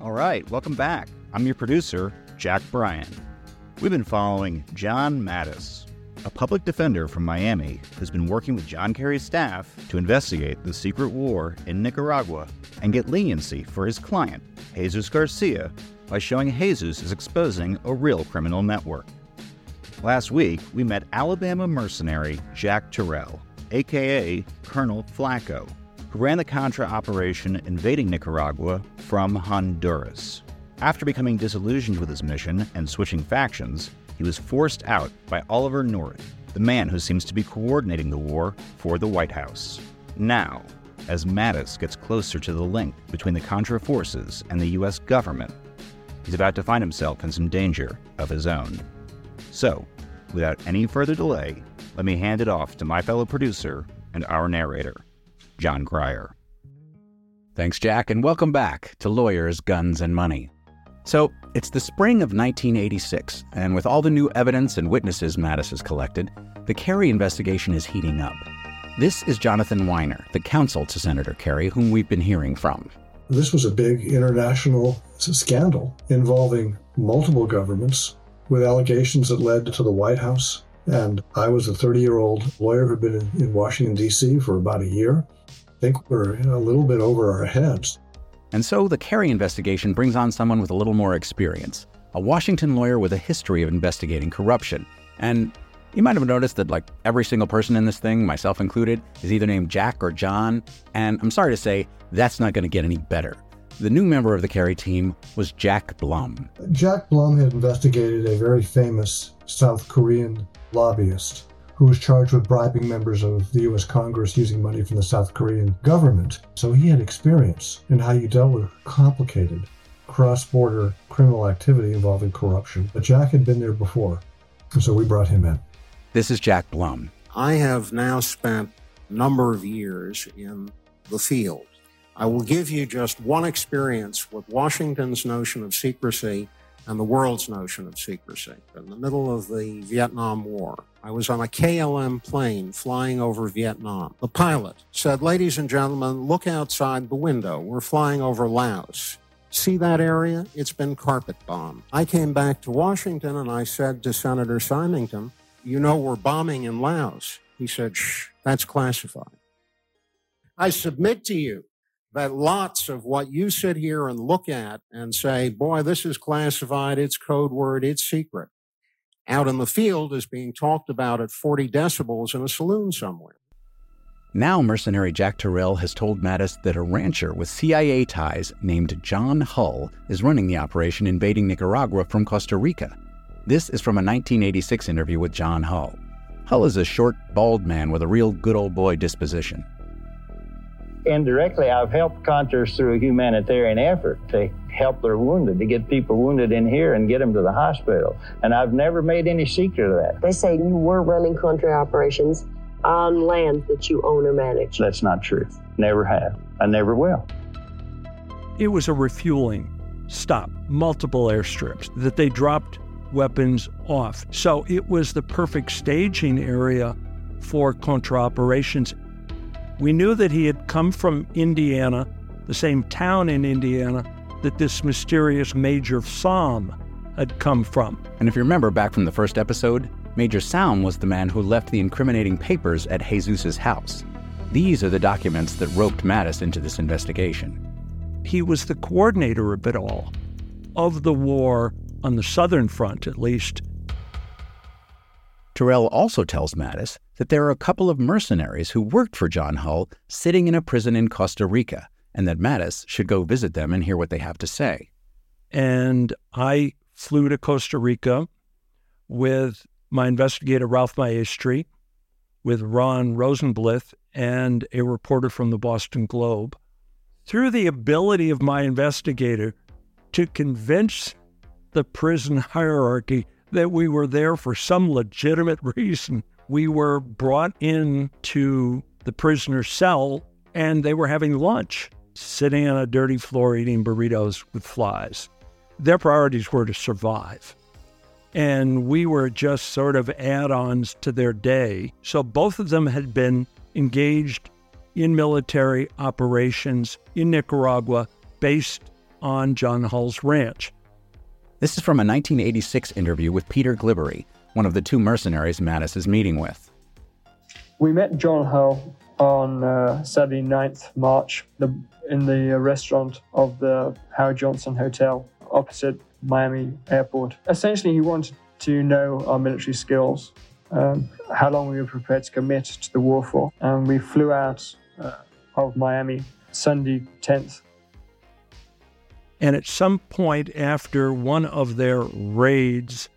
All right, welcome back. I'm your producer, Jack Bryan. We've been following John Mattes, a public defender from Miami who's been working with John Kerry's staff to investigate the secret war in Nicaragua and get leniency for his client, Jesus Garcia, by showing Jesus is exposing a real criminal network. Last week, we met Alabama mercenary Jack Terrell, aka Colonel Flaco, who ran the Contra operation invading Nicaragua from Honduras. After becoming disillusioned with his mission and switching factions, he was forced out by Oliver North, the man who seems to be coordinating the war for the White House. Now, as Mattes gets closer to the link between the Contra forces and the U.S. government, he's about to find himself in some danger of his own. So, without any further delay, let me hand it off to my fellow producer and our narrator, Jon Cryer. Thanks, Jack, and welcome back to Lawyers, Guns, and Money. So, it's the spring of 1986, and with all the new evidence and witnesses Mattes has collected, the Kerry investigation is heating up. This is Jonathan Winer, the counsel to Senator Kerry, whom we've been hearing from. This was a big international scandal involving multiple governments with allegations that led to the White House. And I was a 30 year old lawyer who'd been in, in Washington, D.C. for about a year. I think we're a little bit over our heads. And so the Kerry investigation brings on someone with a little more experience, a Washington lawyer with a history of investigating corruption. And you might have noticed that, like, every single person in this thing, myself included, is either named Jack or John. And I'm sorry to say, that's not going to get any better. The new member of the Kerry team was Jack Blum. Jack Blum had investigated a very famous South Korean lobbyist who was charged with bribing members of the U.S. Congress using money from the South Korean government. So he had experience in how you dealt with complicated cross border criminal activity involving corruption. But Jack had been there before, and so we brought him in. This is Jack Blum. I have now spent a number of years in the field. I will give you just one experience with Washington's notion of secrecy and the world's notion of secrecy. In the middle of the Vietnam War, I was on a KLM plane flying over Vietnam. The pilot said, Ladies and gentlemen, look outside the window. We're flying over Laos. See that area? It's been carpet bombed. I came back to Washington and I said to Senator Symington, You know, we're bombing in Laos. He said, Shh, that's classified. I submit to you that lots of what you sit here and look at and say, boy, this is classified, it's code word, it's secret, out in the field is being talked about at 40 decibels in a saloon somewhere. Now, mercenary Jack Terrell has told Mattes that a rancher with CIA ties named John Hull is running the operation invading Nicaragua from Costa Rica. This is from a 1986 interview with John Hull. Hull is a short, bald man with a real good old boy disposition indirectly, I've helped Contras through a humanitarian effort to help their wounded, to get people wounded in here and get them to the hospital. And I've never made any secret of that. They say you were running Contra operations on land that you own or manage. That's not true. Never have. I never will. It was a refueling stop, multiple airstrips that they dropped weapons off. So it was the perfect staging area for Contra operations we knew that he had come from Indiana, the same town in Indiana that this mysterious Major Salm had come from. And if you remember back from the first episode, Major Salm was the man who left the incriminating papers at Jesus's house. These are the documents that roped Mattes into this investigation. He was the coordinator of it all, of the war on the Southern Front, at least. Terrell also tells Mattes that there are a couple of mercenaries who worked for John Hull sitting in a prison in Costa Rica, and that Mattes should go visit them and hear what they have to say. And I flew to Costa Rica with my investigator, Ralph Maestri, with Ron Rosenblith, and a reporter from the Boston Globe. Through the ability of my investigator to convince the prison hierarchy that we were there for some legitimate reason we were brought in to the prisoner's cell and they were having lunch, sitting on a dirty floor eating burritos with flies. Their priorities were to survive. And we were just sort of add ons to their day. So both of them had been engaged in military operations in Nicaragua based on John Hull's ranch. This is from a 1986 interview with Peter Glibbery, one of the two mercenaries Mattes is meeting with. We met John Hull on uh, Saturday 9th March the, in the uh, restaurant of the Howard Johnson Hotel opposite Miami Airport. Essentially, he wanted to know our military skills, um, how long we were prepared to commit to the war for. And we flew out uh, of Miami Sunday 10th. And at some point after one of their raids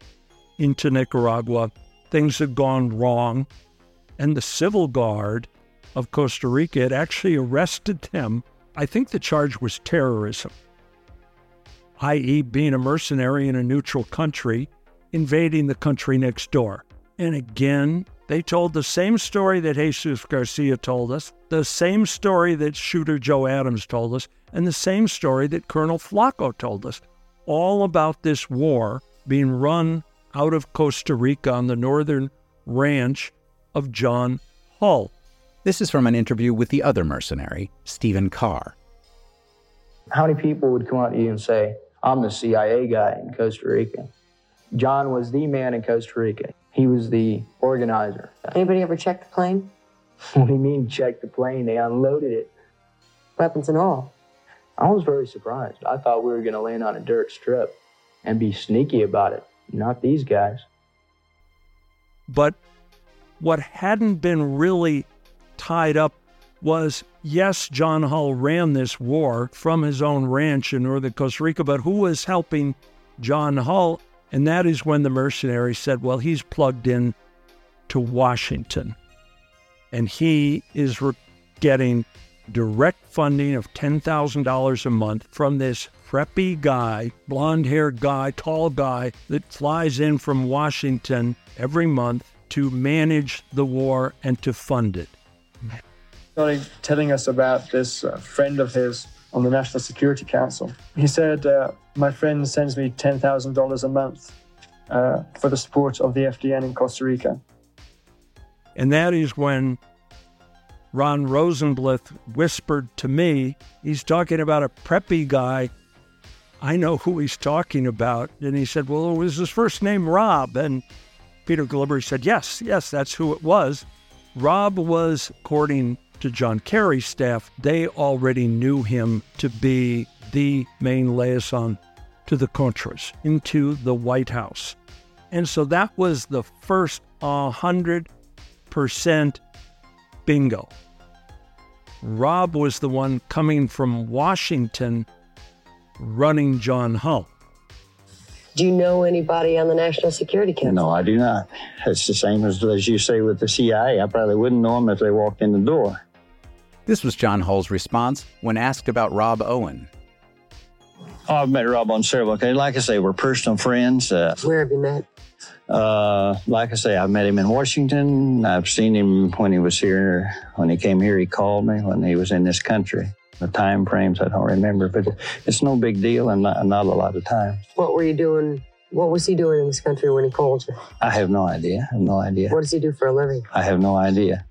into Nicaragua, things had gone wrong, and the civil guard of Costa Rica had actually arrested them. I think the charge was terrorism, i.e., being a mercenary in a neutral country, invading the country next door. And again, they told the same story that Jesus Garcia told us, the same story that shooter Joe Adams told us, and the same story that Colonel Flaco told us, all about this war being run out of Costa Rica on the northern ranch of John Hull. This is from an interview with the other mercenary, Stephen Carr. How many people would come up to you and say, I'm the CIA guy in Costa Rica? John was the man in Costa Rica. He was the organizer. Anybody ever check the plane? What do you mean, check the plane? They unloaded it. Weapons and all. I was very surprised. I thought we were going to land on a dirt strip and be sneaky about it. Not these guys. But what hadn't been really tied up was yes, John Hull ran this war from his own ranch in northern Costa Rica, but who was helping John Hull? And that is when the mercenary said, well, he's plugged in to Washington and he is re- getting direct funding of $10,000 a month from this preppy guy, blonde haired guy, tall guy that flies in from Washington every month to manage the war and to fund it. Telling us about this uh, friend of his on the National Security Council. He said, uh, My friend sends me $10,000 a month uh, for the support of the FDN in Costa Rica. And that is when Ron Rosenblith whispered to me, he's talking about a preppy guy. I know who he's talking about. And he said, Well, it was his first name Rob? And Peter Glibbery said, Yes, yes, that's who it was. Rob was, according to John Kerry's staff, they already knew him to be the main liaison to the Contras, into the White House. And so that was the first 100% bingo. Rob was the one coming from Washington running John Hull. Do you know anybody on the National Security Council? No, I do not. It's the same as, as you say with the CIA. I probably wouldn't know them if they walked in the door. This was John Hull's response when asked about Rob Owen. Oh, I've met Rob on several occasions. Like I say, we're personal friends. Uh, Where have you met? Uh, like I say, I met him in Washington. I've seen him when he was here. When he came here, he called me when he was in this country. The time frames I don't remember, but it's no big deal and not, not a lot of time. What were you doing? What was he doing in this country when he called you? I have no idea. I have no idea. What does he do for a living? I have no idea.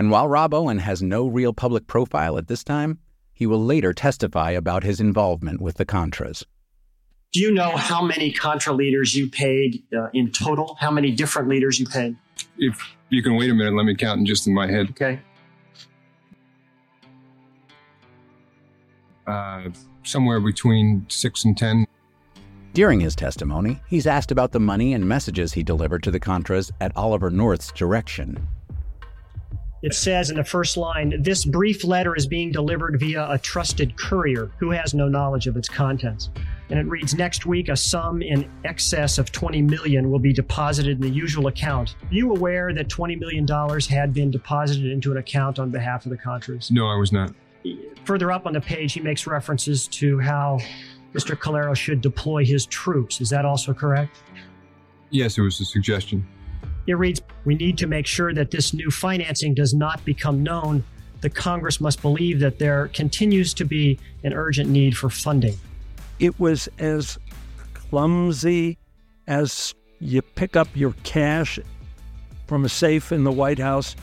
And while Rob Owen has no real public profile at this time, he will later testify about his involvement with the Contras. Do you know how many Contra leaders you paid uh, in total? How many different leaders you paid? If you can wait a minute, let me count in just in my head. Okay. Uh, somewhere between six and ten. During his testimony, he's asked about the money and messages he delivered to the Contras at Oliver North's direction. It says in the first line this brief letter is being delivered via a trusted courier who has no knowledge of its contents. And it reads next week a sum in excess of 20 million will be deposited in the usual account. Are you aware that 20 million dollars had been deposited into an account on behalf of the Contras? No, I was not. Further up on the page, he makes references to how Mr. Calero should deploy his troops. Is that also correct? Yes, it was a suggestion. It reads We need to make sure that this new financing does not become known. The Congress must believe that there continues to be an urgent need for funding. It was as clumsy as you pick up your cash from a safe in the White House,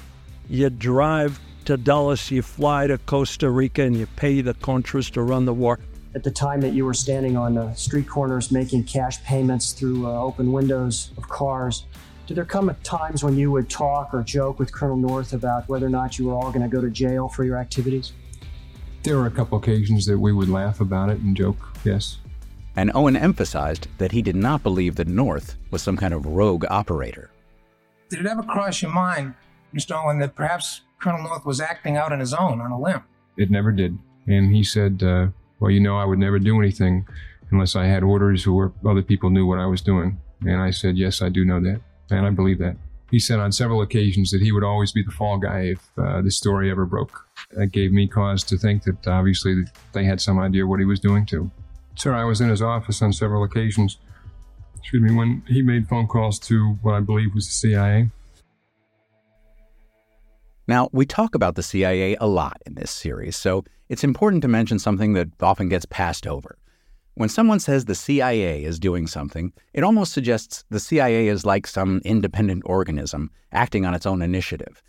you drive to Dulles, you fly to Costa Rica and you pay the Contras to run the war. At the time that you were standing on uh, street corners making cash payments through uh, open windows of cars, did there come a times when you would talk or joke with Colonel North about whether or not you were all going to go to jail for your activities? There were a couple occasions that we would laugh about it and joke, yes. And Owen emphasized that he did not believe that North was some kind of rogue operator. Did it ever cross your mind, Mr. Owen, that perhaps Colonel North was acting out on his own, on a limb? It never did. And he said, uh, Well, you know, I would never do anything unless I had orders or other people knew what I was doing. And I said, Yes, I do know that. And I believe that. He said on several occasions that he would always be the fall guy if uh, the story ever broke. That gave me cause to think that obviously they had some idea what he was doing too. Sir, I was in his office on several occasions. Excuse me, when he made phone calls to what I believe was the CIA. Now, we talk about the CIA a lot in this series, so it's important to mention something that often gets passed over. When someone says the CIA is doing something, it almost suggests the CIA is like some independent organism acting on its own initiative.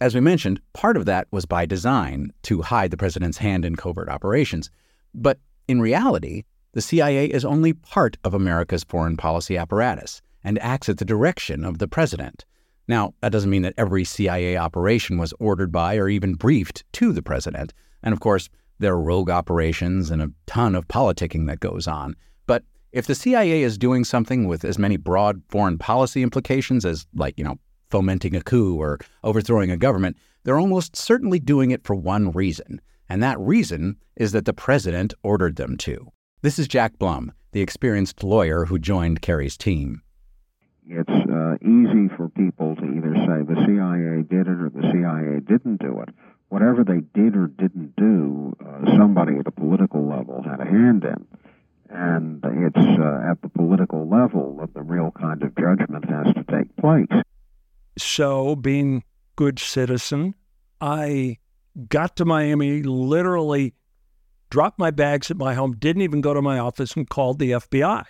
As we mentioned, part of that was by design to hide the president's hand in covert operations. But in reality, the CIA is only part of America's foreign policy apparatus and acts at the direction of the president. Now, that doesn't mean that every CIA operation was ordered by or even briefed to the president. And of course, there are rogue operations and a ton of politicking that goes on. But if the CIA is doing something with as many broad foreign policy implications as, like, you know, fomenting a coup or overthrowing a government, they're almost certainly doing it for one reason. And that reason is that the president ordered them to. This is Jack Blum, the experienced lawyer who joined Kerry's team. It's uh, easy for people to either say the CIA did it or the CIA didn't do it. Whatever they did or didn't do, uh, somebody at a political level had a hand in. And it's uh, at the political level that the real kind of judgment has to take place. So, being good citizen, I got to Miami, literally dropped my bags at my home, didn't even go to my office, and called the FBI.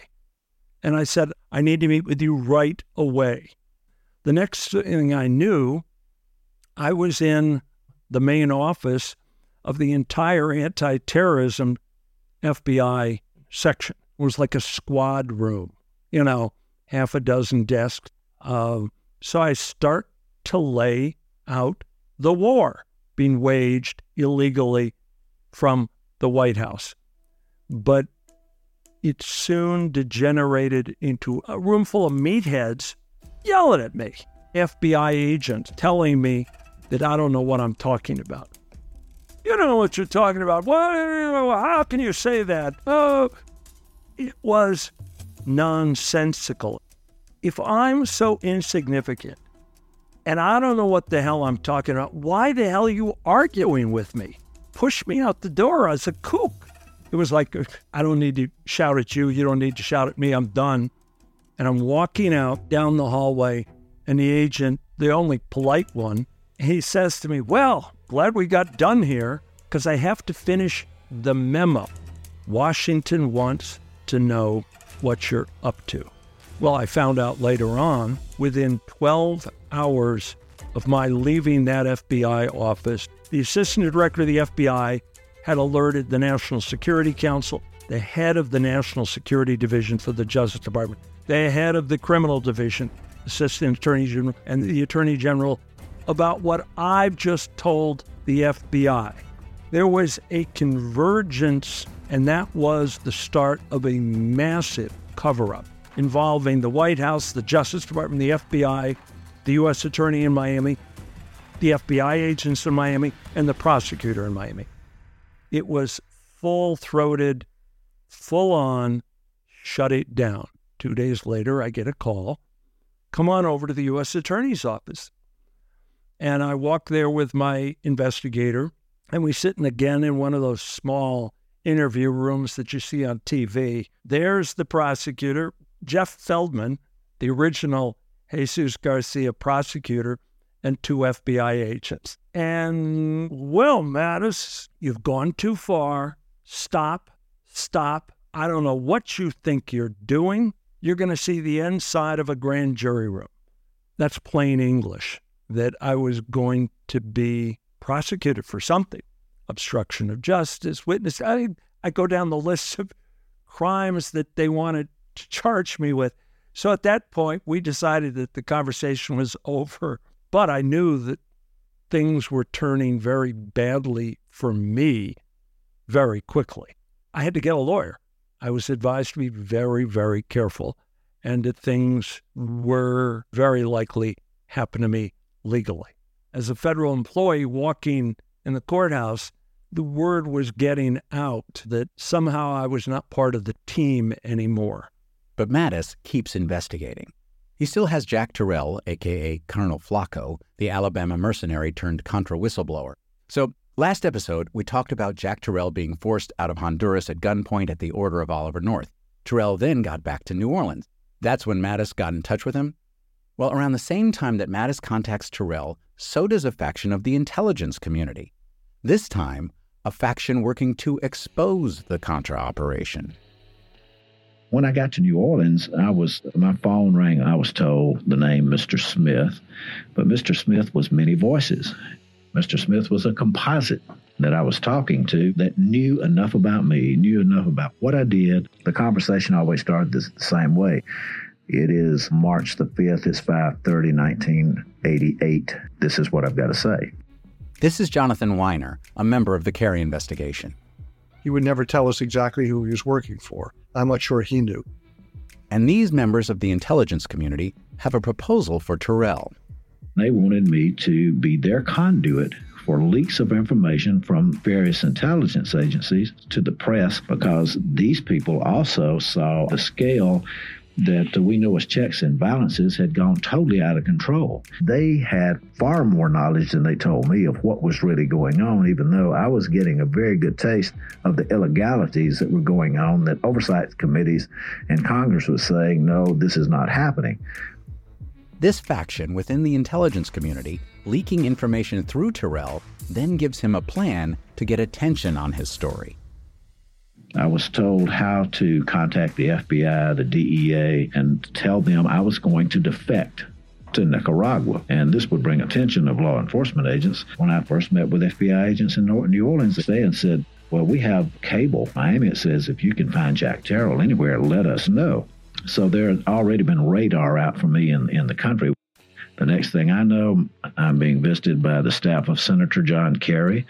And I said, I need to meet with you right away. The next thing I knew, I was in the main office of the entire anti terrorism FBI section. It was like a squad room, you know, half a dozen desks. Um, so I start to lay out the war being waged illegally from the White House. But it soon degenerated into a room full of meatheads yelling at me, FBI agents telling me that I don't know what I'm talking about. You don't know what you're talking about. What? How can you say that? Oh, it was nonsensical. If I'm so insignificant and I don't know what the hell I'm talking about, why the hell are you arguing with me? Push me out the door as a kook. It was like, I don't need to shout at you. You don't need to shout at me. I'm done. And I'm walking out down the hallway, and the agent, the only polite one, he says to me, Well, glad we got done here because I have to finish the memo. Washington wants to know what you're up to. Well, I found out later on, within 12 hours of my leaving that FBI office, the assistant director of the FBI had alerted the National Security Council, the head of the National Security Division for the Justice Department, the head of the Criminal Division, Assistant Attorney General, and the Attorney General about what I've just told the FBI. There was a convergence, and that was the start of a massive cover up involving the White House, the Justice Department, the FBI, the U.S. Attorney in Miami, the FBI agents in Miami, and the prosecutor in Miami. It was full throated, full on, shut it down. Two days later, I get a call come on over to the U.S. Attorney's office. And I walk there with my investigator, and we sit in again in one of those small interview rooms that you see on TV. There's the prosecutor, Jeff Feldman, the original Jesus Garcia prosecutor, and two FBI agents. And, well, Mattes, you've gone too far. Stop, stop. I don't know what you think you're doing you're going to see the inside of a grand jury room. That's plain English, that I was going to be prosecuted for something obstruction of justice, witness. I, I go down the list of crimes that they wanted to charge me with. So at that point, we decided that the conversation was over. But I knew that things were turning very badly for me very quickly. I had to get a lawyer. I was advised to be very, very careful and that things were very likely happen to me legally. As a federal employee walking in the courthouse, the word was getting out that somehow I was not part of the team anymore. But Mattes keeps investigating. He still has Jack Terrell, aka Colonel Flaco, the Alabama mercenary turned Contra whistleblower. So, last episode, we talked about Jack Terrell being forced out of Honduras at gunpoint at the order of Oliver North. Terrell then got back to New Orleans. That's when Mattes got in touch with him. Well, around the same time that Mattes contacts Terrell, so does a faction of the intelligence community. This time, a faction working to expose the Contra operation. When I got to New Orleans, I was my phone rang. I was told the name Mr. Smith, but Mr. Smith was many voices. Mr. Smith was a composite that I was talking to that knew enough about me, knew enough about what I did. The conversation always started the same way. It is March the 5th, it's 5:30 1988. This is what I've got to say. This is Jonathan Winer, a member of the Kerry investigation. He would never tell us exactly who he was working for. I'm not sure he knew. And these members of the intelligence community have a proposal for Terrell. They wanted me to be their conduit for leaks of information from various intelligence agencies to the press because these people also saw the scale that we know as checks and balances had gone totally out of control. They had far more knowledge than they told me of what was really going on, even though I was getting a very good taste of the illegalities that were going on that oversight committees and Congress was saying, no, this is not happening. This faction within the intelligence community, leaking information through Terrell, then gives him a plan to get attention on his story. I was told how to contact the FBI, the DEA, and tell them I was going to defect to Nicaragua. And this would bring attention of law enforcement agents. When I first met with FBI agents in New Orleans, they said, well, we have cable. Miami, it says, if you can find Jack Terrell anywhere, let us know. So there had already been radar out for me in, in the country. The next thing I know, I'm being visited by the staff of Senator John Kerry,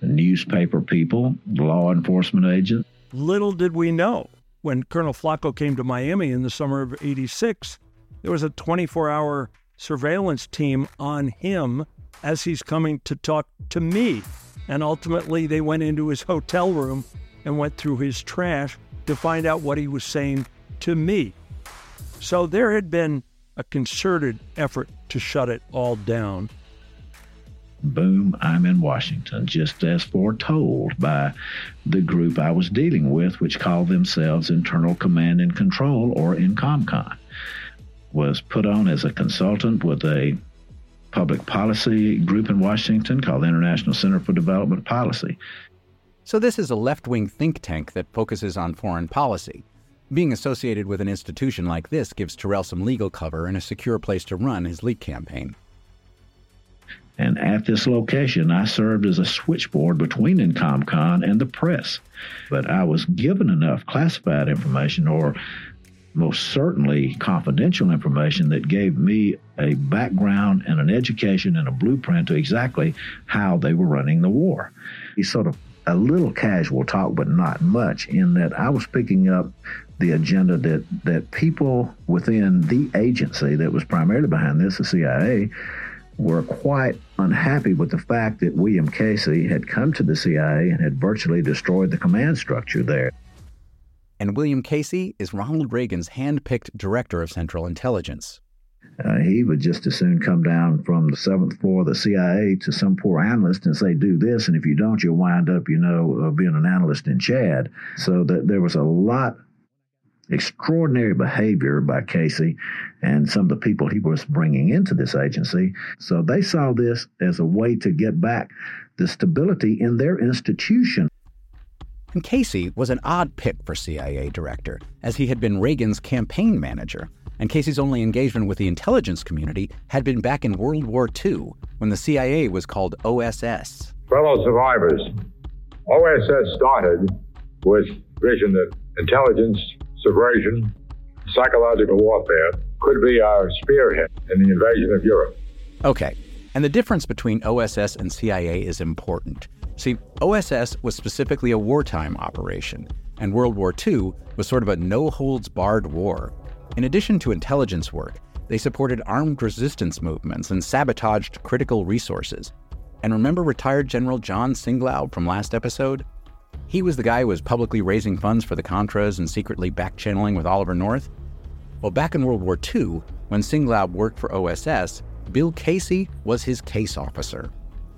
the newspaper people, law enforcement agents. Little did we know when Colonel Flaco came to Miami in the summer of 86, there was a 24 hour surveillance team on him as he's coming to talk to me. And ultimately, they went into his hotel room and went through his trash to find out what he was saying to me. So there had been a concerted effort to shut it all down. Boom, I'm in Washington, just as foretold by the group I was dealing with, which called themselves Internal Command and Control, or INCOMCON. Was put on as a consultant with a public policy group in Washington called the International Center for Development Policy. So, this is a left wing think tank that focuses on foreign policy. Being associated with an institution like this gives Terrell some legal cover and a secure place to run his leak campaign. And at this location, I served as a switchboard between INCOMCON and the press. But I was given enough classified information, or most certainly confidential information, that gave me a background and an education and a blueprint to exactly how they were running the war. He sort of a little casual talk, but not much, in that I was picking up the agenda that, that people within the agency that was primarily behind this, the CIA, were quite unhappy with the fact that William Casey had come to the CIA and had virtually destroyed the command structure there. And William Casey is Ronald Reagan's hand picked director of Central Intelligence. Uh, he would just as soon come down from the seventh floor of the CIA to some poor analyst and say, "Do this," and if you don't, you'll wind up, you know, uh, being an analyst in Chad. So that there was a lot extraordinary behavior by Casey and some of the people he was bringing into this agency. So they saw this as a way to get back the stability in their institution. And Casey was an odd pick for CIA director, as he had been Reagan's campaign manager, and Casey's only engagement with the intelligence community had been back in World War II, when the CIA was called OSS. Fellow survivors, OSS started with vision that intelligence, subversion, psychological warfare could be our spearhead in the invasion of Europe. Okay, and the difference between OSS and CIA is important. See, OSS was specifically a wartime operation, and World War II was sort of a no holds barred war. In addition to intelligence work, they supported armed resistance movements and sabotaged critical resources. And remember retired General John Singlaub from last episode? He was the guy who was publicly raising funds for the Contras and secretly backchanneling with Oliver North. Well, back in World War II, when Singlaub worked for OSS, Bill Casey was his case officer.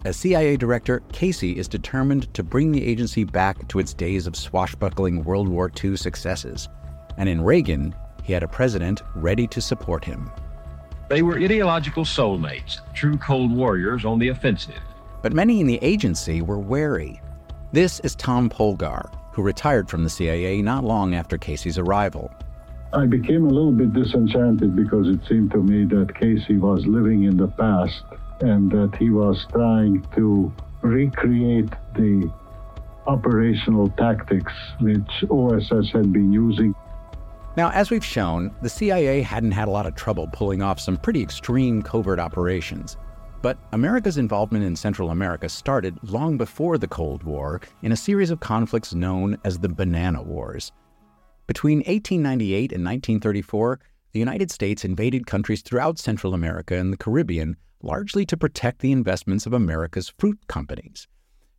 As CIA director, Casey is determined to bring the agency back to its days of swashbuckling World War II successes. And in Reagan, he had a president ready to support him. They were ideological soulmates, true Cold Warriors on the offensive. But many in the agency were wary. This is Tom Polgar, who retired from the CIA not long after Casey's arrival. I became a little bit disenchanted because it seemed to me that Casey was living in the past and that he was trying to recreate the operational tactics which OSS had been using. Now, as we've shown, the CIA hadn't had a lot of trouble pulling off some pretty extreme covert operations. But America's involvement in Central America started long before the Cold War in a series of conflicts known as the Banana Wars. Between 1898 and 1934, the United States invaded countries throughout Central America and the Caribbean largely to protect the investments of America's fruit companies.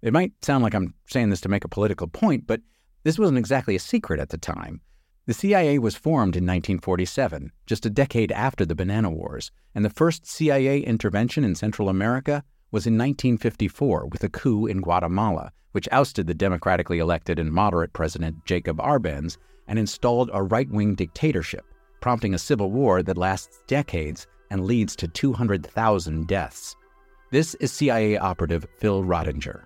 It might sound like I'm saying this to make a political point, but this wasn't exactly a secret at the time. The CIA was formed in 1947, just a decade after the Banana Wars, and the first CIA intervention in Central America was in 1954 with a coup in Guatemala, which ousted the democratically elected and moderate President Jacob Arbenz and installed a right wing dictatorship, prompting a civil war that lasts decades and leads to 200,000 deaths. This is CIA operative Phil Roettinger.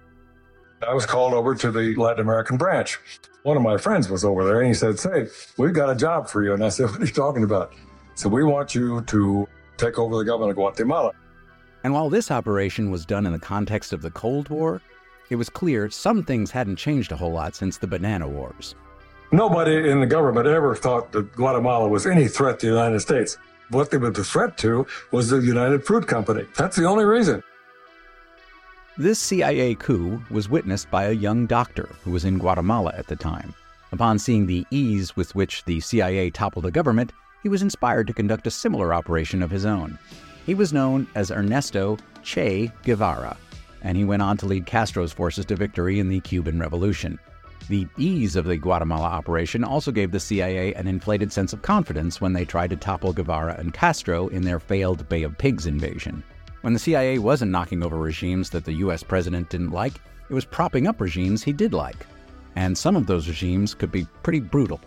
I was called over to the Latin American branch. One of my friends was over there and he said, Say, we've got a job for you. And I said, What are you talking about? So we want you to take over the government of Guatemala. And while this operation was done in the context of the Cold War, it was clear some things hadn't changed a whole lot since the Banana Wars. Nobody in the government ever thought that Guatemala was any threat to the United States. What they were the threat to was the United Fruit Company. That's the only reason. This CIA coup was witnessed by a young doctor who was in Guatemala at the time. Upon seeing the ease with which the CIA toppled a government, he was inspired to conduct a similar operation of his own. He was known as Ernesto Che Guevara, and he went on to lead Castro's forces to victory in the Cuban Revolution. The ease of the Guatemala operation also gave the CIA an inflated sense of confidence when they tried to topple Guevara and Castro in their failed Bay of Pigs invasion. When the CIA wasn't knocking over regimes that the US president didn't like, it was propping up regimes he did like. And some of those regimes could be pretty brutal.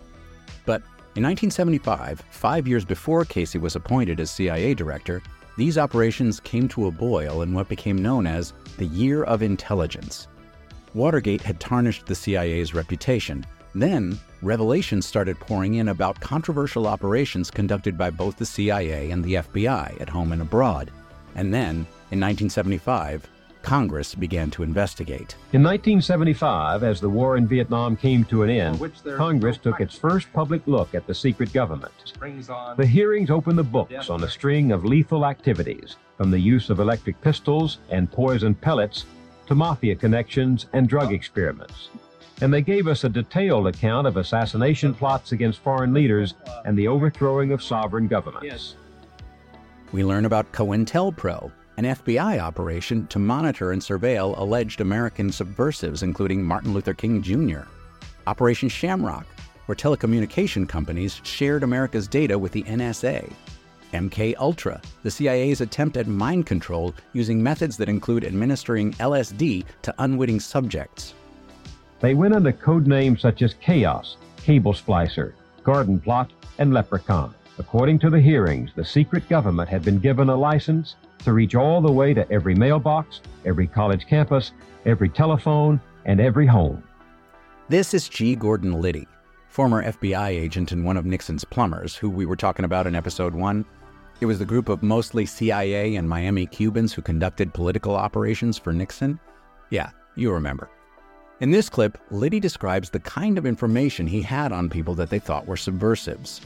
But in 1975, five years before Casey was appointed as CIA director, these operations came to a boil in what became known as the Year of Intelligence. Watergate had tarnished the CIA's reputation. Then, revelations started pouring in about controversial operations conducted by both the CIA and the FBI at home and abroad. And then, in 1975, Congress began to investigate. In 1975, as the war in Vietnam came to an end, Congress took its first public look at the secret government. The hearings opened the books on a string of lethal activities, from the use of electric pistols and poison pellets to mafia connections and drug experiments. And they gave us a detailed account of assassination plots against foreign leaders and the overthrowing of sovereign governments. We learn about COINTELPRO, an FBI operation to monitor and surveil alleged American subversives, including Martin Luther King Jr., Operation Shamrock, where telecommunication companies shared America's data with the NSA, MK Ultra, the CIA's attempt at mind control using methods that include administering LSD to unwitting subjects. They went under code names such as Chaos, Cable Splicer, Garden Plot, and Leprechaun. According to the hearings, the secret government had been given a license to reach all the way to every mailbox, every college campus, every telephone, and every home. This is G. Gordon Liddy, former FBI agent and one of Nixon's plumbers, who we were talking about in episode one. It was the group of mostly CIA and Miami Cubans who conducted political operations for Nixon. Yeah, you remember. In this clip, Liddy describes the kind of information he had on people that they thought were subversives.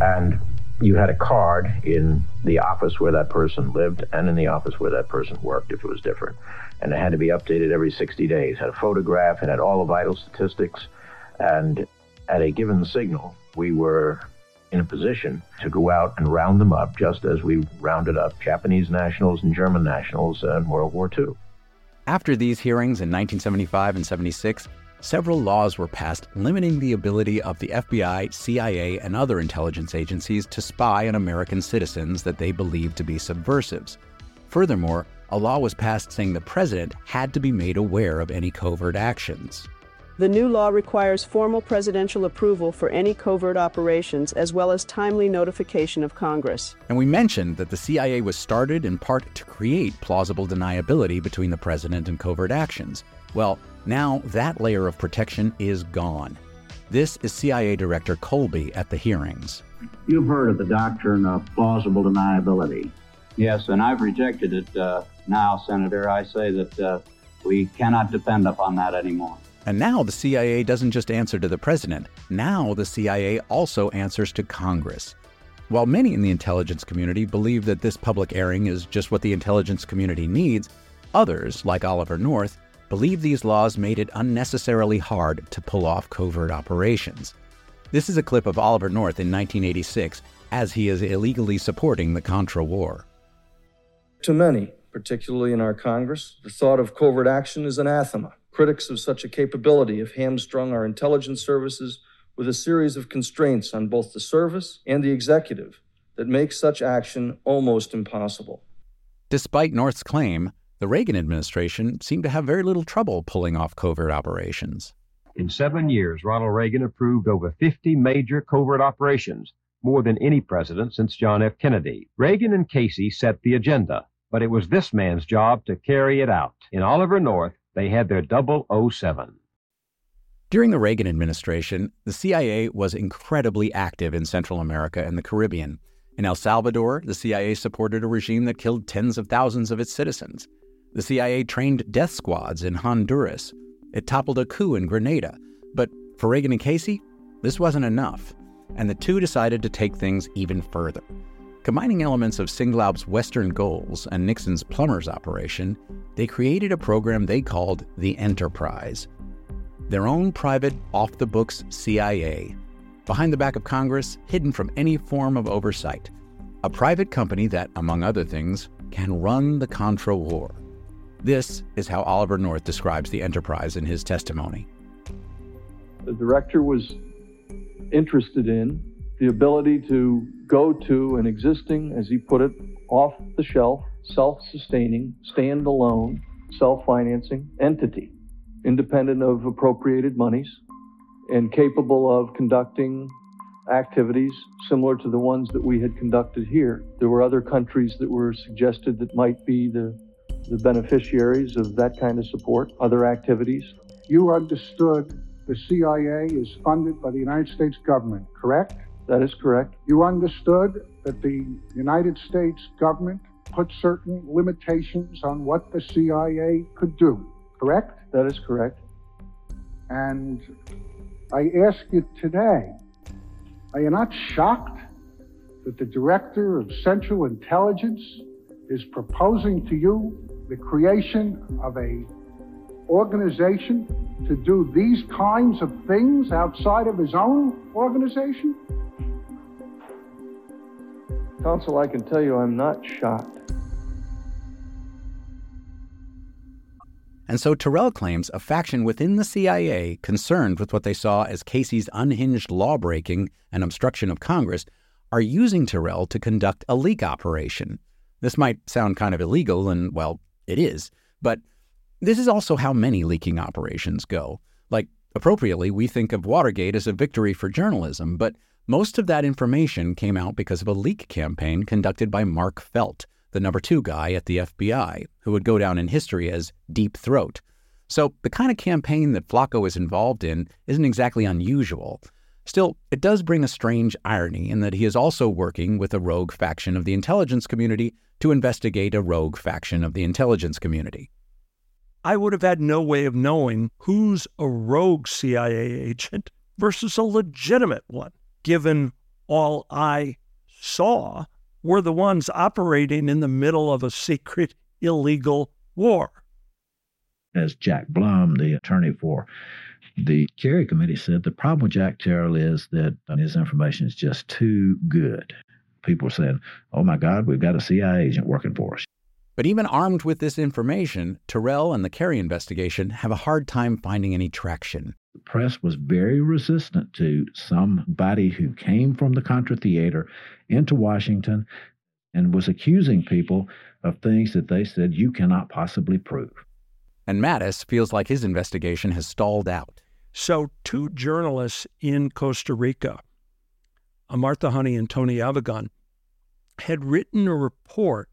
And you had a card in the office where that person lived and in the office where that person worked if it was different. And it had to be updated every 60 days. Had a photograph, it had all the vital statistics. And at a given signal, we were in a position to go out and round them up just as we rounded up Japanese nationals and German nationals in World War II. After these hearings in 1975 and 76, several laws were passed limiting the ability of the FBI, CIA, and other intelligence agencies to spy on American citizens that they believed to be subversives. Furthermore, a law was passed saying the president had to be made aware of any covert actions. The new law requires formal presidential approval for any covert operations as well as timely notification of Congress. And we mentioned that the CIA was started in part to create plausible deniability between the president and covert actions. Well, now that layer of protection is gone. This is CIA Director Colby at the hearings. You've heard of the doctrine of plausible deniability. Yes, and I've rejected it uh, now, Senator. I say that uh, we cannot depend upon that anymore. And now the CIA doesn't just answer to the president, now the CIA also answers to Congress. While many in the intelligence community believe that this public airing is just what the intelligence community needs, others, like Oliver North, believe these laws made it unnecessarily hard to pull off covert operations. This is a clip of Oliver North in 1986 as he is illegally supporting the Contra War. To many, particularly in our Congress, the thought of covert action is anathema. Critics of such a capability have hamstrung our intelligence services with a series of constraints on both the service and the executive that make such action almost impossible. Despite North's claim, the Reagan administration seemed to have very little trouble pulling off covert operations. In seven years, Ronald Reagan approved over 50 major covert operations, more than any president since John F. Kennedy. Reagan and Casey set the agenda, but it was this man's job to carry it out. In Oliver North, they had their 007. During the Reagan administration, the CIA was incredibly active in Central America and the Caribbean. In El Salvador, the CIA supported a regime that killed tens of thousands of its citizens. The CIA trained death squads in Honduras. It toppled a coup in Grenada. But for Reagan and Casey, this wasn't enough, and the two decided to take things even further. Combining elements of Singlaub's Western goals and Nixon's Plumbers operation, they created a program they called the Enterprise. Their own private, off the books CIA, behind the back of Congress, hidden from any form of oversight. A private company that, among other things, can run the Contra War. This is how Oliver North describes the Enterprise in his testimony. The director was interested in the ability to go to an existing, as he put it, off the shelf, self sustaining, stand alone, self financing entity, independent of appropriated monies and capable of conducting activities similar to the ones that we had conducted here. There were other countries that were suggested that might be the, the beneficiaries of that kind of support, other activities. You understood the CIA is funded by the United States government, correct? That is correct. You understood that the United States government put certain limitations on what the CIA could do, correct? That is correct. And I ask you today, are you not shocked that the Director of Central Intelligence is proposing to you the creation of a organization to do these kinds of things outside of his own organization? Counsel, I can tell you I'm not shocked. And so Terrell claims a faction within the CIA concerned with what they saw as Casey's unhinged lawbreaking and obstruction of Congress are using Terrell to conduct a leak operation. This might sound kind of illegal, and well, it is, but this is also how many leaking operations go. Like, appropriately, we think of Watergate as a victory for journalism, but most of that information came out because of a leak campaign conducted by Mark Felt, the number two guy at the FBI, who would go down in history as Deep Throat. So the kind of campaign that Flaco is involved in isn't exactly unusual. Still, it does bring a strange irony in that he is also working with a rogue faction of the intelligence community to investigate a rogue faction of the intelligence community. I would have had no way of knowing who's a rogue CIA agent versus a legitimate one, given all I saw were the ones operating in the middle of a secret, illegal war. As Jack Blum, the attorney for the Kerry Committee, said, the problem with Jack Terrell is that his information is just too good. People are saying, oh my God, we've got a CIA agent working for us. But even armed with this information, Terrell and the Kerry investigation have a hard time finding any traction. The press was very resistant to somebody who came from the Contra Theater into Washington and was accusing people of things that they said you cannot possibly prove. And Mattes feels like his investigation has stalled out. So, two journalists in Costa Rica, Martha Honey and Tony Avirgan, had written a report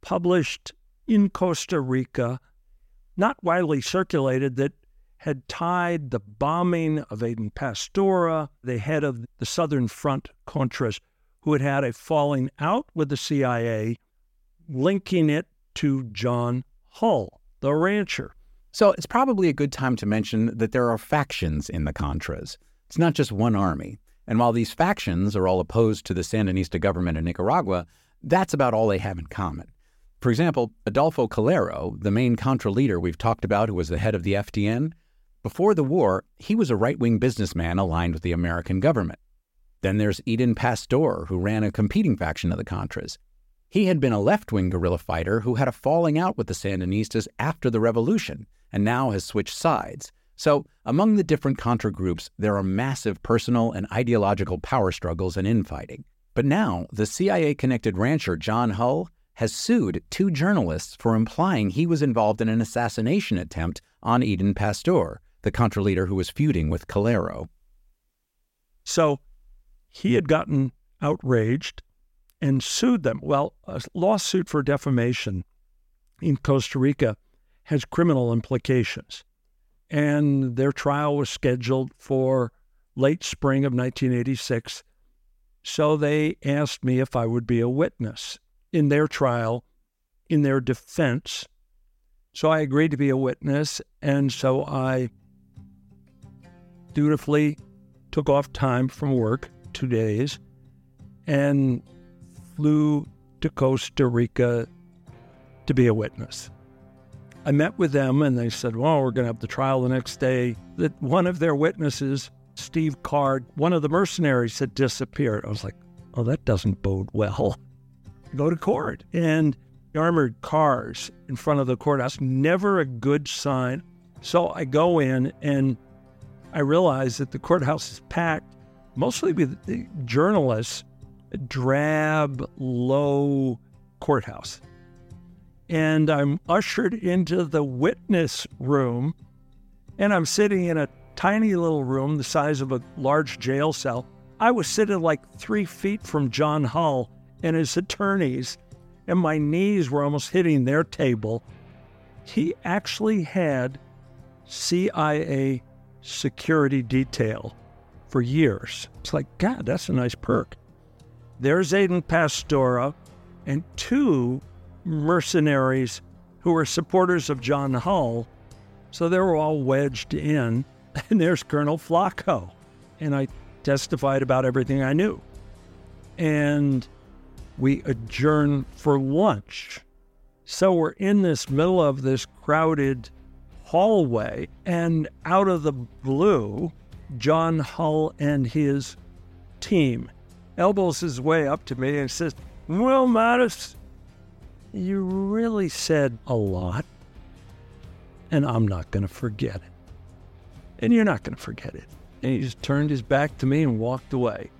published in Costa Rica, not widely circulated, that had tied the bombing of Eden Pastora, the head of the Southern Front Contras, who had had a falling out with the CIA, linking it to John Hull, the rancher. So it's probably a good time to mention that there are factions in the Contras. It's not just one army. And while these factions are all opposed to the Sandinista government in Nicaragua, that's about all they have in common. For example, Adolfo Calero, the main Contra leader we've talked about who was the head of the FDN, before the war, he was a right wing businessman aligned with the American government. Then there's Eden Pastor, who ran a competing faction of the Contras. He had been a left wing guerrilla fighter who had a falling out with the Sandinistas after the revolution and now has switched sides. So, among the different Contra groups, there are massive personal and ideological power struggles and infighting. But now, the CIA connected rancher John Hull has sued two journalists for implying he was involved in an assassination attempt on Eden Pastor, the Contra leader who was feuding with Calero. So he had gotten outraged and sued them. Well, a lawsuit for defamation in Costa Rica has criminal implications. And their trial was scheduled for late spring of 1986. So they asked me if I would be a witness in their trial, in their defense. So I agreed to be a witness, and so I dutifully took off time from work, two days, and flew to Costa Rica to be a witness. I met with them and they said, Well, we're going to have the trial the next day. That one of their witnesses, Steve Carr, one of the mercenaries, had disappeared. I was like, Oh, that doesn't bode well go to court. And armored cars in front of the courthouse, never a good sign. So I go in and I realize that the courthouse is packed mostly with journalists, drab, low courthouse. And I'm ushered into the witness room, and I'm sitting in a tiny little room the size of a large jail cell. I was sitting like three feet from John Hull, and his attorneys, and my knees were almost hitting their table. He actually had CIA security detail for years. It's like, God, that's a nice perk. There's Eden Pastora and two mercenaries who were supporters of John Hull. So they were all wedged in. And there's Colonel Flaco. And I testified about everything I knew. And we adjourn for lunch. So we're in this middle of this crowded hallway, and out of the blue, John Hull and his team elbows his way up to me and says, Well, Mattes, you really said a lot, and I'm not going to forget it. And you're not going to forget it. And he just turned his back to me and walked away.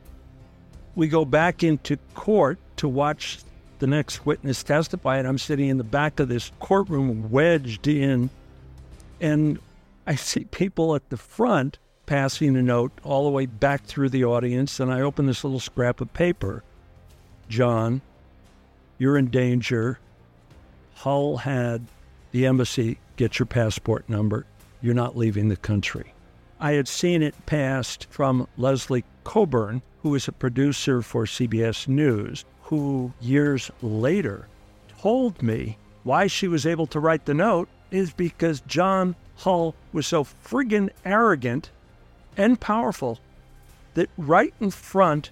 We go back into court to watch the next witness testify, and I'm sitting in the back of this courtroom, wedged in, and I see people at the front passing a note all the way back through the audience, and I open this little scrap of paper. John, you're in danger. Hull had the embassy get your passport number. You're not leaving the country. I had seen it passed from Leslie Cockburn, who was a producer for CBS News, who years later told me why she was able to write the note is because John Hull was so friggin' arrogant and powerful that right in front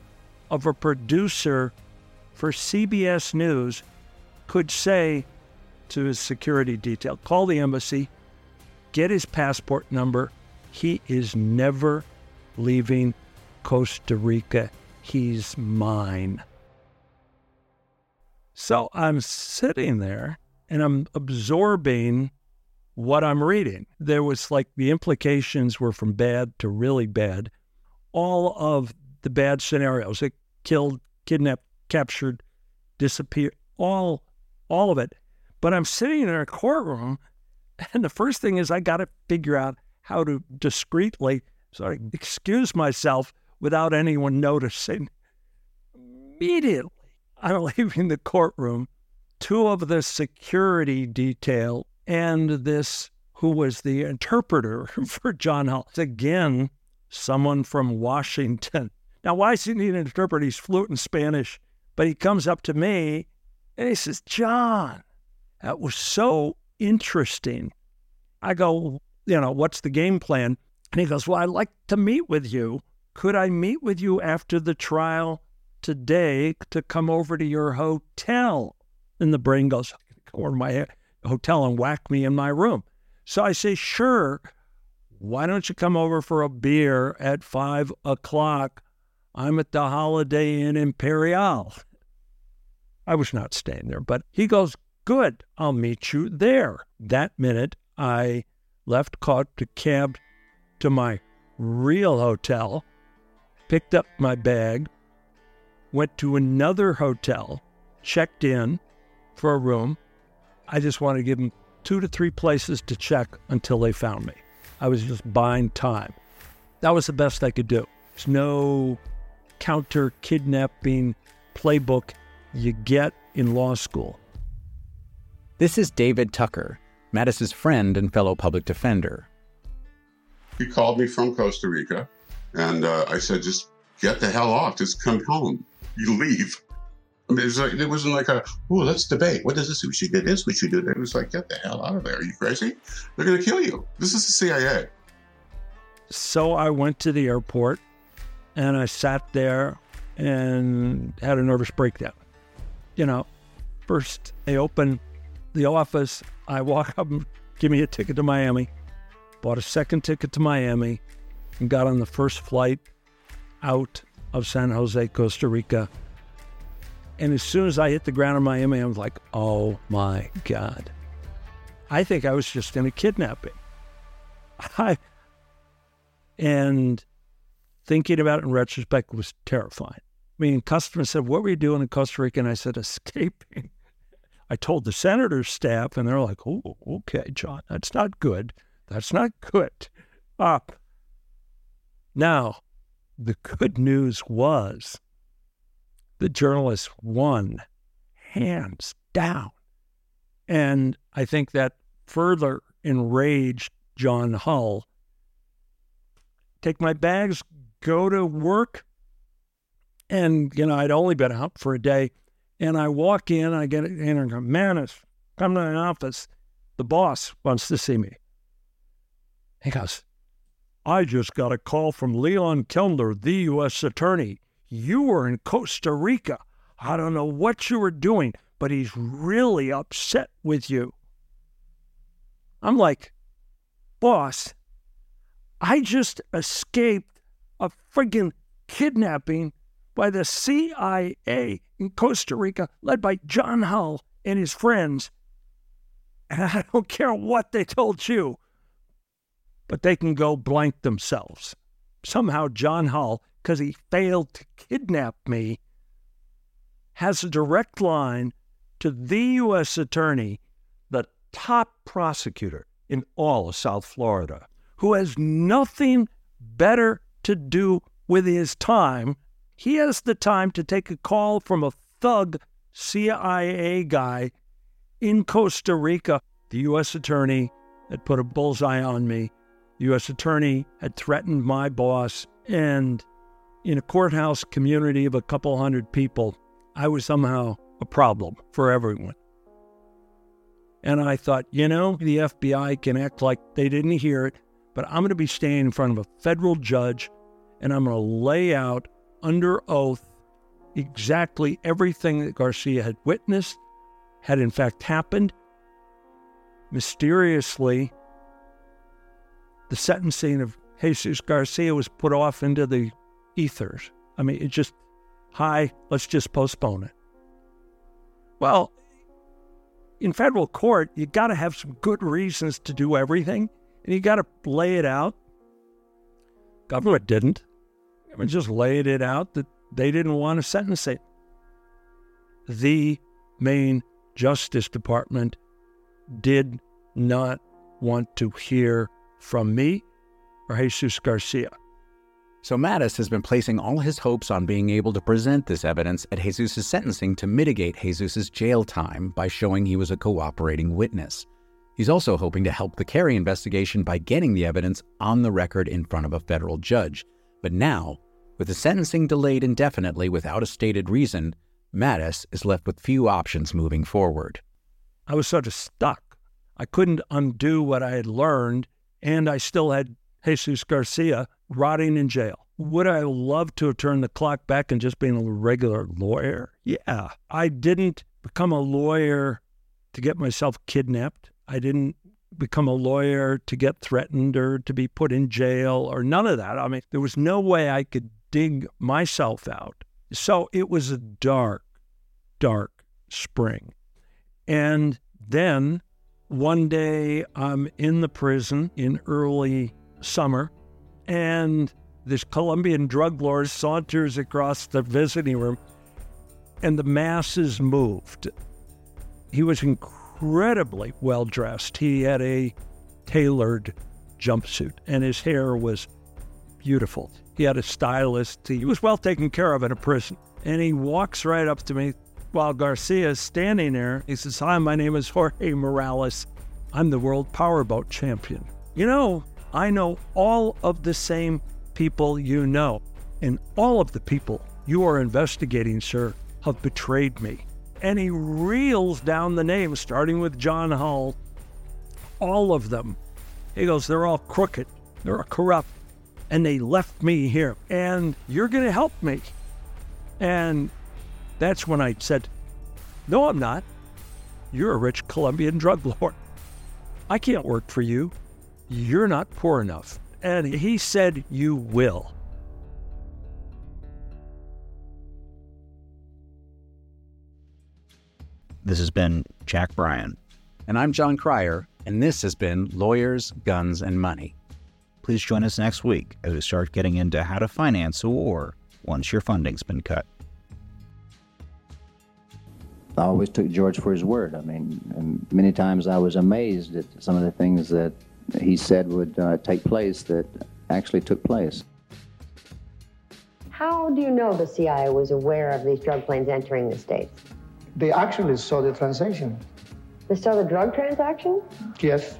of a producer for CBS News could say to his security detail, call the embassy, get his passport number. He is never leaving Costa Rica. He's mine. So I'm sitting there and I'm absorbing what I'm reading. There was like the implications were from bad to really bad. All of the bad scenarios it killed, kidnapped, captured, disappeared, all all of it. But I'm sitting in a courtroom and the first thing is I got to figure out how to discreetly sort of excuse myself without anyone noticing. Immediately, I'm leaving the courtroom. Two of the security detail and this, who was the interpreter for John Hull, again, someone from Washington. Now, why does he need an interpreter? He's fluent in Spanish, but he comes up to me and he says, John, that was so interesting. I go, you know, what's the game plan? And he goes, Well, I'd like to meet with you. Could I meet with you after the trial today to come over to your hotel? And the brain goes, Go to my hotel and whack me in my room. So I say, Sure. Why don't you come over for a beer at five o'clock? I'm at the Holiday Inn Imperial. I was not staying there, but he goes, Good, I'll meet you there. That minute, I left, caught a cab to my real hotel, picked up my bag, went to another hotel, checked in for a room. I just wanted to give them two to three places to check until they found me. I was just buying time. That was the best I could do. There's no counter kidnapping playbook you get in law school. This is David Tucker, Mattes's friend and fellow public defender. He called me from Costa Rica, and uh, I said, just get the hell off. Just come home. You leave. I mean, it, was like, it wasn't like a, oh, let's debate. What does this? We should do this. We should do that. It was like, get the hell out of there. Are you crazy? They're going to kill you. This is the CIA. So I went to the airport and I sat there and had a nervous breakdown. You know, first they open the office. I walk up and give me a ticket to Miami. Bought a second ticket to Miami and got on the first flight out of San Jose, Costa Rica. And as soon as I hit the ground in Miami, I was like, oh my God. I think I was just in a kidnapping. I, and thinking about it in retrospect was terrifying. I mean, customers said, What were you doing in Costa Rica? And I said, Escaping. I told the senator's staff, and they're like, Oh, okay, John, that's not good. That's not good. Up. Now, the good news was the journalist won hands down. And I think that further enraged John Hull. Take my bags, go to work. And, you know, I'd only been out for a day. And I walk in, I get in and go, Mattes, come to the office. The boss wants to see me. He goes, I just got a call from Leon Kellner, the U.S. attorney. You were in Costa Rica. I don't know what you were doing, but he's really upset with you. I'm like, boss, I just escaped a friggin' kidnapping by the CIA in Costa Rica, led by John Hull and his friends. And I don't care what they told you, but they can go blank themselves. Somehow, John Hull, because he failed to kidnap me, has a direct line to the U.S. Attorney, the top prosecutor in all of South Florida, who has nothing better to do with his time he has the time to take a call from a thug CIA guy in Costa Rica. The U.S. attorney had put a bullseye on me. The U.S. attorney had threatened my boss, and in a courthouse community of a couple hundred people, I was somehow a problem for everyone. And I thought, you know, the FBI can act like they didn't hear it, but I'm going to be standing in front of a federal judge and I'm going to lay out under oath exactly everything that Garcia had witnessed, had in fact happened. Mysteriously, the sentencing of Jesus Garcia was put off into the ethers. I mean, it just, hi, let's just postpone it. Well, in federal court, you got to have some good reasons to do everything, and you got to lay it out. Government didn't. Just laid it out that they didn't want to sentence it. The Main Justice Department did not want to hear from me or Jesus Garcia. So Mattes has been placing all his hopes on being able to present this evidence at Jesus' sentencing to mitigate Jesus' jail time by showing he was a cooperating witness. He's also hoping to help the Kerry investigation by getting the evidence on the record in front of a federal judge. But now, with the sentencing delayed indefinitely without a stated reason, Mattes is left with few options moving forward. I was sort of stuck. I couldn't undo what I had learned, and I still had Jesus Garcia rotting in jail. Would I love to have turned the clock back and just been a regular lawyer? Yeah. I didn't become a lawyer to get myself kidnapped. I didn't become a lawyer to get threatened or to be put in jail or none of that. I mean, there was no way I could dig myself out. So it was a dark, dark spring. And then one day I'm in the prison in early summer and this Colombian drug lord saunters across the visiting room, and the masses moved. He was incredibly well dressed. He had a tailored jumpsuit, and his hair was beautiful. He had a stylist. He was well taken care of in a prison. And he walks right up to me while Garcia is standing there. He says, Hi, my name is Jorge Morales. I'm the world powerboat champion. You know, I know all of the same people you know, and all of the people you are investigating, sir, have betrayed me. And he reels down the names, starting with John Hull, all of them. He goes, They're all crooked, they're corrupt, and they left me here, and you're going to help me. And that's when I said, No, I'm not. You're a rich Colombian drug lord. I can't work for you. You're not poor enough. And he said, You will. This has been Jack Bryan. And I'm John Cryer, and this has been Lawyers, Guns, and Money. Please join us next week as we start getting into how to finance a war once your funding's been cut. I always took George for his word. I mean, many times I was amazed at some of the things that he said would uh, take place that actually took place. How do you know the CIA was aware of these drug planes entering the States? They actually saw the transaction. They saw the drug transaction? Yes.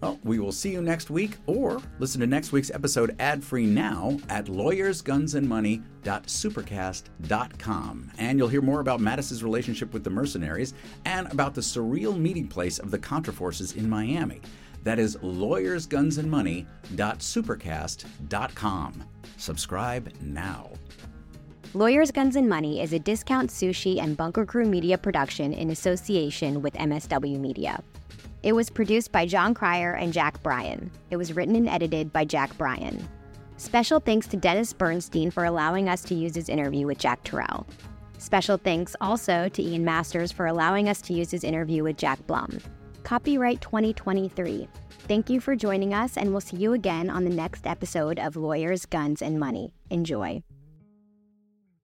Well, we will see you next week, or listen to next week's episode ad free now at lawyersgunsandmoney.supercast.com. And you'll hear more about Mattes's relationship with the mercenaries and about the surreal meeting place of the Contra forces in Miami. That is lawyersgunsandmoney.supercast.com. Subscribe now. Lawyers, Guns, and Money is a discount sushi and bunker crew media production in association with MSW Media. It was produced by John Cryer and Jack Bryan. It was written and edited by Jack Bryan. Special thanks to Dennis Bernstein for allowing us to use his interview with Jack Terrell. Special thanks also to Ian Masters for allowing us to use his interview with Jack Blum. Copyright 2023. Thank you for joining us, and we'll see you again on the next episode of Lawyers, Guns, and Money. Enjoy.